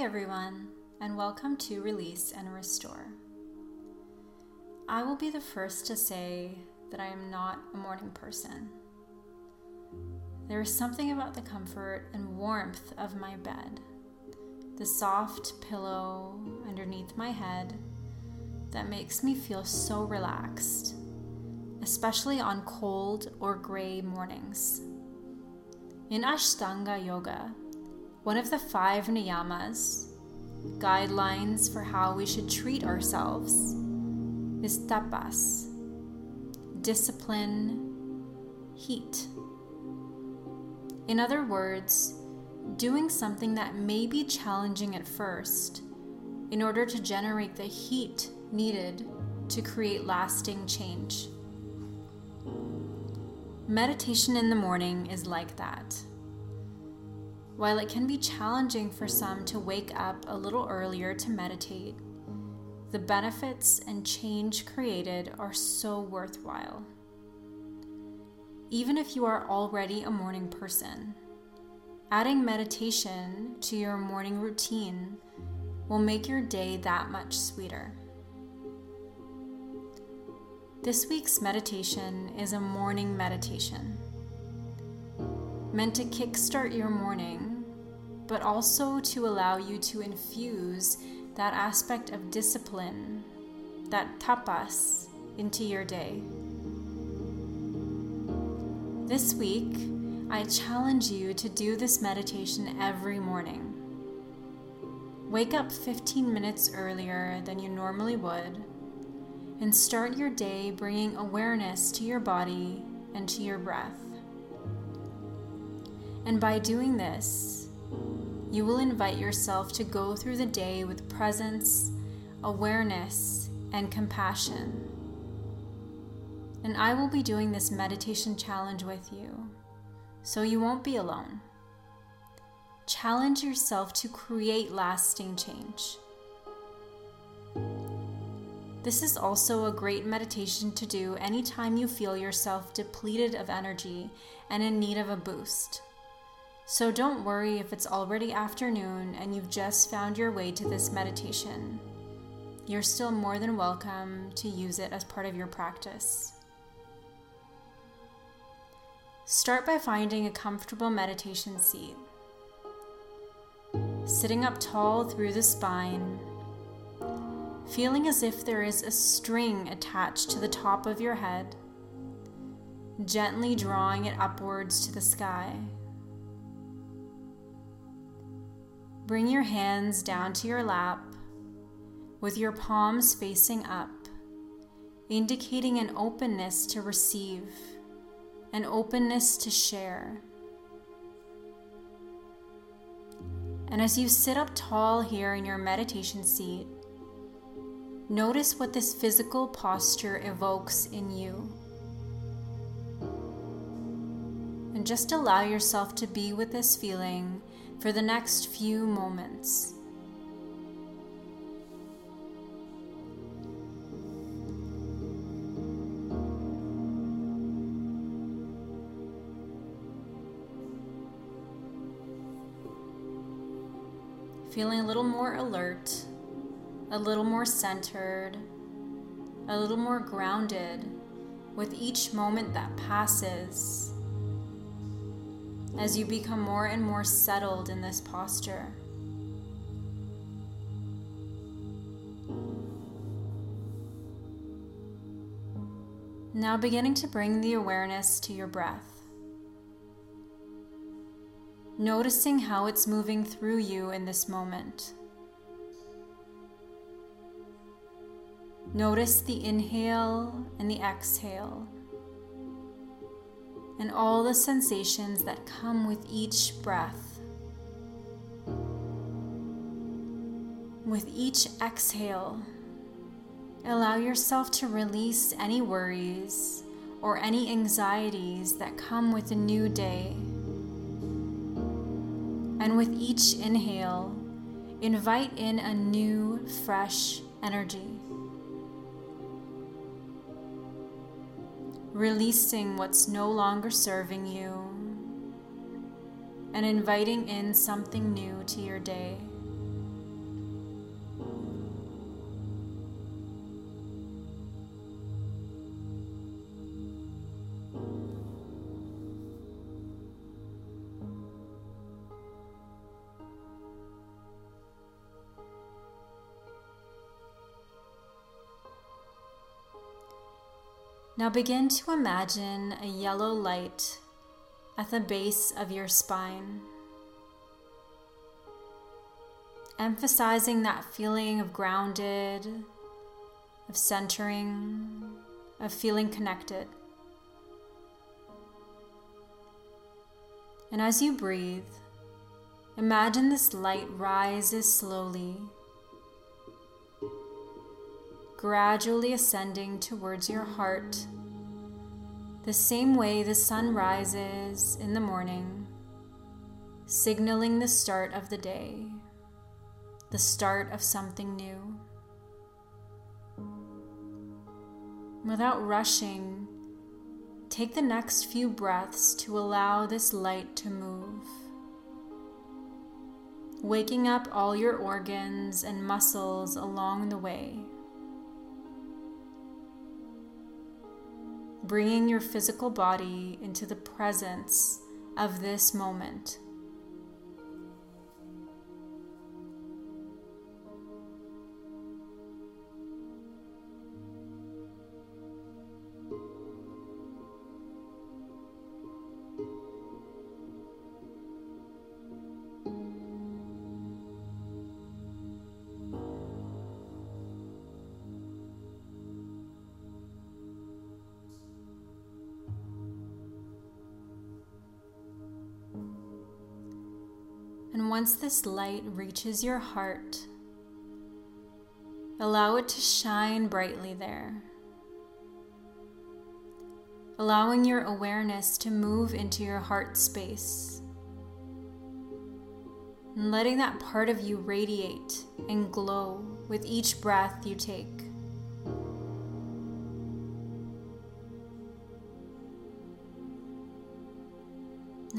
everyone, and welcome to Release and Restore. I will be the first to say that I am not a morning person. There is something about the comfort and warmth of my bed, the soft pillow underneath my head, that makes me feel so relaxed, especially on cold or gray mornings. In Ashtanga Yoga, one of the five niyamas, guidelines for how we should treat ourselves, is tapas, discipline, heat. In other words, doing something that may be challenging at first in order to generate the heat needed to create lasting change. Meditation in the morning is like that. While it can be challenging for some to wake up a little earlier to meditate, the benefits and change created are so worthwhile. Even if you are already a morning person, adding meditation to your morning routine will make your day that much sweeter. This week's meditation is a morning meditation meant to kickstart your morning but also to allow you to infuse that aspect of discipline, that tapas, into your day. This week, I challenge you to do this meditation every morning. Wake up 15 minutes earlier than you normally would and start your day bringing awareness to your body and to your breath. And by doing this, you will invite yourself to go through the day with presence, awareness, and compassion. And I will be doing this meditation challenge with you, so you won't be alone. Challenge yourself to create lasting change. This is also a great meditation to do anytime you feel yourself depleted of energy and in need of a boost. So don't worry if it's already afternoon and you've just found your way to this meditation. You're still more than welcome to use it as part of your practice. Start by finding a comfortable meditation seat. Sitting up tall through the spine, feeling as if there is a string attached to the top of your head, gently drawing it upwards to the sky. Bring your hands down to your lap with your palms facing up, indicating an openness to receive, an openness to share. And as you sit up tall here in your meditation seat, notice what this physical posture evokes in you. And just allow yourself to be with this feeling for the next few moments. Feeling a little more alert, a little more centered, a little more grounded with each moment that passes as you become more and more settled in this posture. Now beginning to bring the awareness to your breath. Noticing how it's moving through you in this moment. Notice the inhale and the exhale and all the sensations that come with each breath. With each exhale, allow yourself to release any worries or any anxieties that come with a new day. And with each inhale, invite in a new, fresh energy. Releasing what's no longer serving you, and inviting in something new to your day. Now begin to imagine a yellow light at the base of your spine, emphasizing that feeling of grounded, of centering, of feeling connected. And as you breathe, imagine this light rises slowly gradually ascending towards your heart, the same way the sun rises in the morning, signaling the start of the day, the start of something new. Without rushing, take the next few breaths to allow this light to move. Waking up all your organs and muscles along the way. Bringing your physical body into the presence of this moment. Once this light reaches your heart, allow it to shine brightly there, allowing your awareness to move into your heart space. And letting that part of you radiate and glow with each breath you take.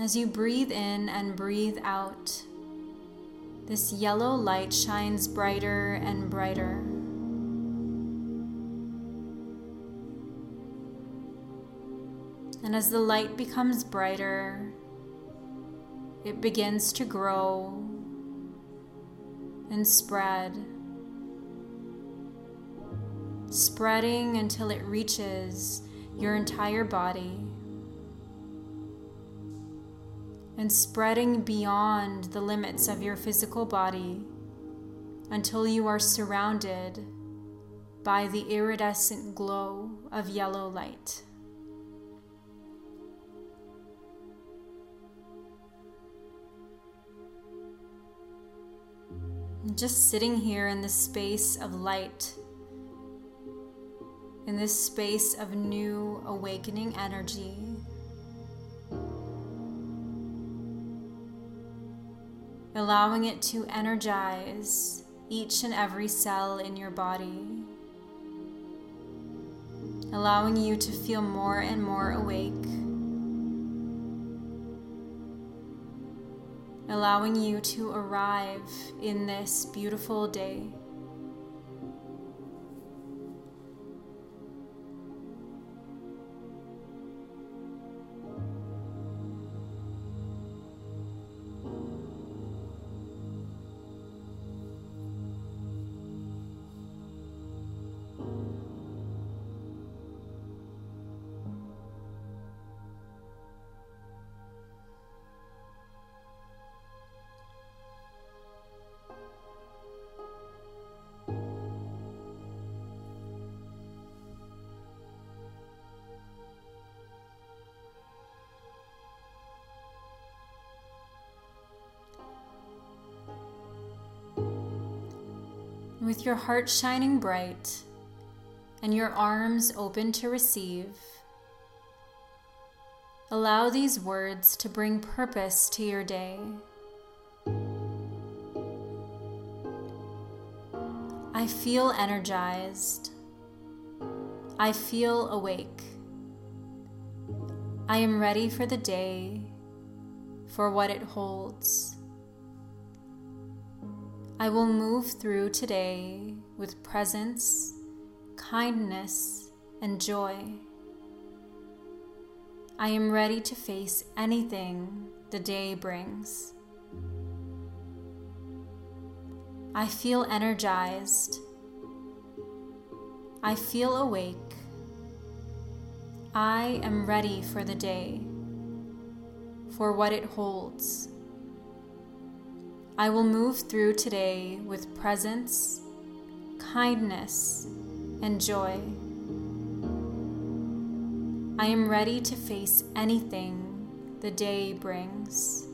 As you breathe in and breathe out, this yellow light shines brighter and brighter. And as the light becomes brighter, it begins to grow and spread, spreading until it reaches your entire body and spreading beyond the limits of your physical body until you are surrounded by the iridescent glow of yellow light. Just sitting here in this space of light, in this space of new awakening energy. Allowing it to energize each and every cell in your body, allowing you to feel more and more awake, allowing you to arrive in this beautiful day. With your heart shining bright and your arms open to receive, allow these words to bring purpose to your day. I feel energized. I feel awake. I am ready for the day, for what it holds. I will move through today with presence, kindness, and joy. I am ready to face anything the day brings. I feel energized. I feel awake. I am ready for the day, for what it holds. I will move through today with presence, kindness, and joy. I am ready to face anything the day brings.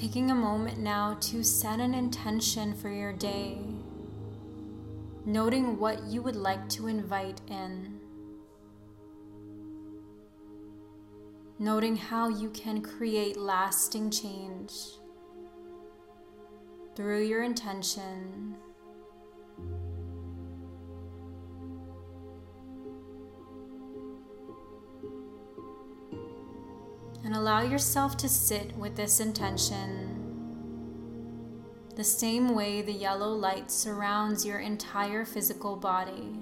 Taking a moment now to set an intention for your day, noting what you would like to invite in, noting how you can create lasting change through your intention. And allow yourself to sit with this intention the same way the yellow light surrounds your entire physical body.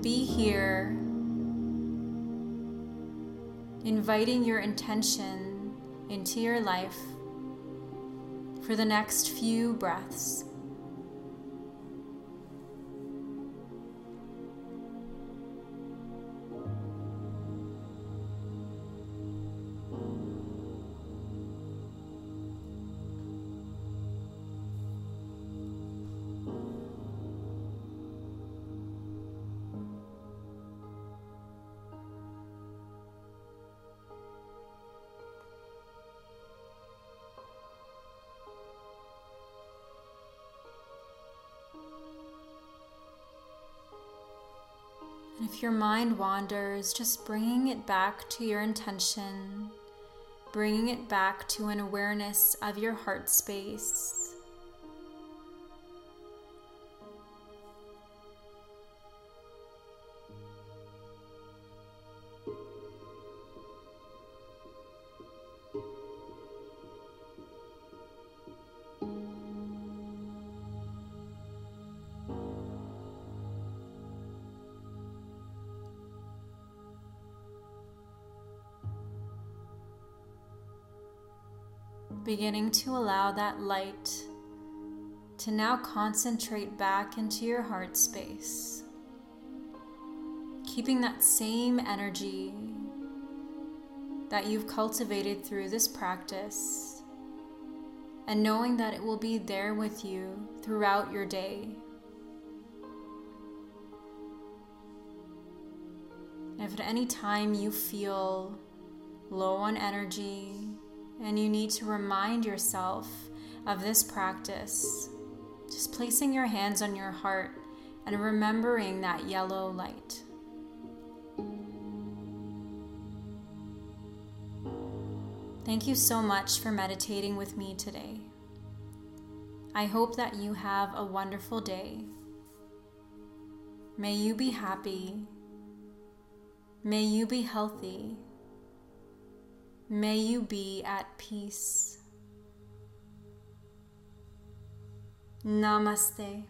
Be here, inviting your intention into your life for the next few breaths. Your mind wanders, just bringing it back to your intention, bringing it back to an awareness of your heart space. Beginning to allow that light to now concentrate back into your heart space. Keeping that same energy that you've cultivated through this practice, and knowing that it will be there with you throughout your day. If at any time you feel low on energy, and you need to remind yourself of this practice. Just placing your hands on your heart and remembering that yellow light. Thank you so much for meditating with me today. I hope that you have a wonderful day. May you be happy. May you be healthy. May you be at peace. Namaste.